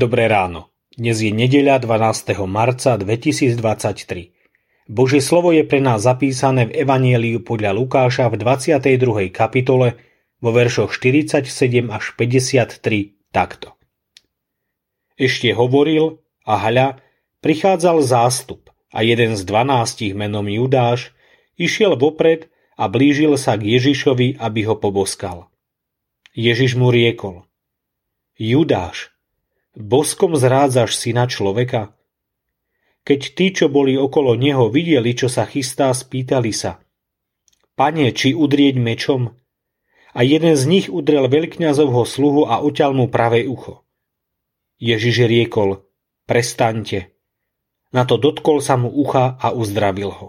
Dobré ráno. Dnes je nedeľa 12. marca 2023. Božie slovo je pre nás zapísané v Evanieliu podľa Lukáša v 22. kapitole vo veršoch 47 až 53 takto. Ešte hovoril a hľa, prichádzal zástup a jeden z dvanástich menom Judáš išiel vopred a blížil sa k Ježišovi, aby ho poboskal. Ježiš mu riekol, Judáš, boskom zrádzaš syna človeka? Keď tí, čo boli okolo neho, videli, čo sa chystá, spýtali sa. Pane, či udrieť mečom? A jeden z nich udrel veľkňazovho sluhu a uťal mu pravé ucho. Ježiš riekol, prestaňte. Na to dotkol sa mu ucha a uzdravil ho.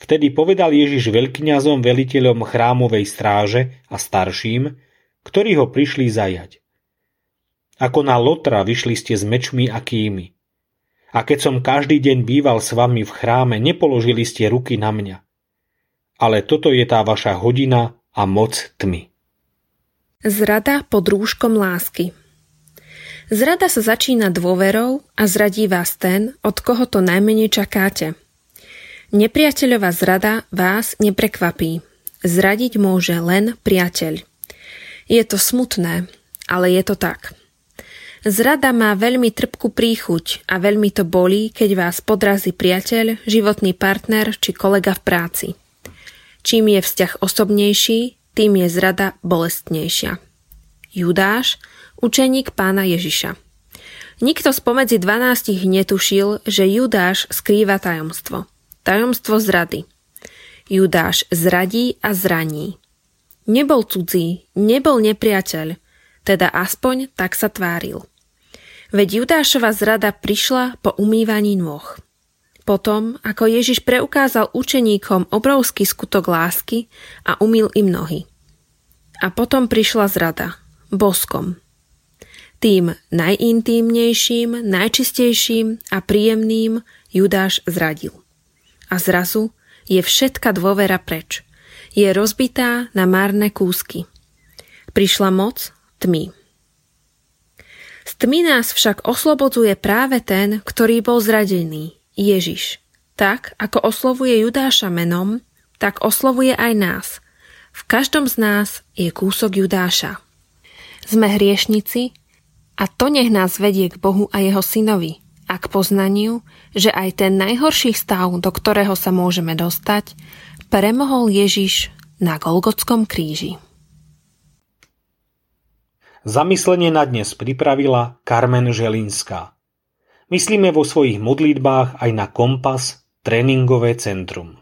Vtedy povedal Ježiš veľkňazom, veliteľom chrámovej stráže a starším, ktorí ho prišli zajať. Ako na Lotra vyšli ste s mečmi kými. A keď som každý deň býval s vami v chráme, nepoložili ste ruky na mňa. Ale toto je tá vaša hodina a moc tmy. Zrada pod rúškom lásky Zrada sa začína dôverou a zradí vás ten, od koho to najmenej čakáte. Nepriateľová zrada vás neprekvapí. Zradiť môže len priateľ. Je to smutné, ale je to tak. Zrada má veľmi trpkú príchuť a veľmi to bolí, keď vás podrazí priateľ, životný partner či kolega v práci. Čím je vzťah osobnejší, tým je zrada bolestnejšia. Judáš, učeník pána Ježiša. Nikto spomedzi dvanástich netušil, že Judáš skrýva tajomstvo. Tajomstvo zrady. Judáš zradí a zraní. Nebol cudzí, nebol nepriateľ, teda aspoň tak sa tváril. Veď Judášova zrada prišla po umývaní nôh. Potom, ako Ježiš preukázal učeníkom obrovský skutok lásky a umýl im nohy. A potom prišla zrada, boskom. Tým najintímnejším, najčistejším a príjemným Judáš zradil. A zrazu je všetka dôvera preč. Je rozbitá na márne kúsky. Prišla moc tmy. Z tmy nás však oslobodzuje práve ten, ktorý bol zradený, Ježiš. Tak, ako oslovuje Judáša menom, tak oslovuje aj nás. V každom z nás je kúsok Judáša. Sme hriešnici a to nech nás vedie k Bohu a jeho synovi a k poznaniu, že aj ten najhorší stav, do ktorého sa môžeme dostať, premohol Ježiš na Golgotskom kríži. Zamyslenie na dnes pripravila Carmen Želinská. Myslíme vo svojich modlitbách aj na Kompas, tréningové centrum.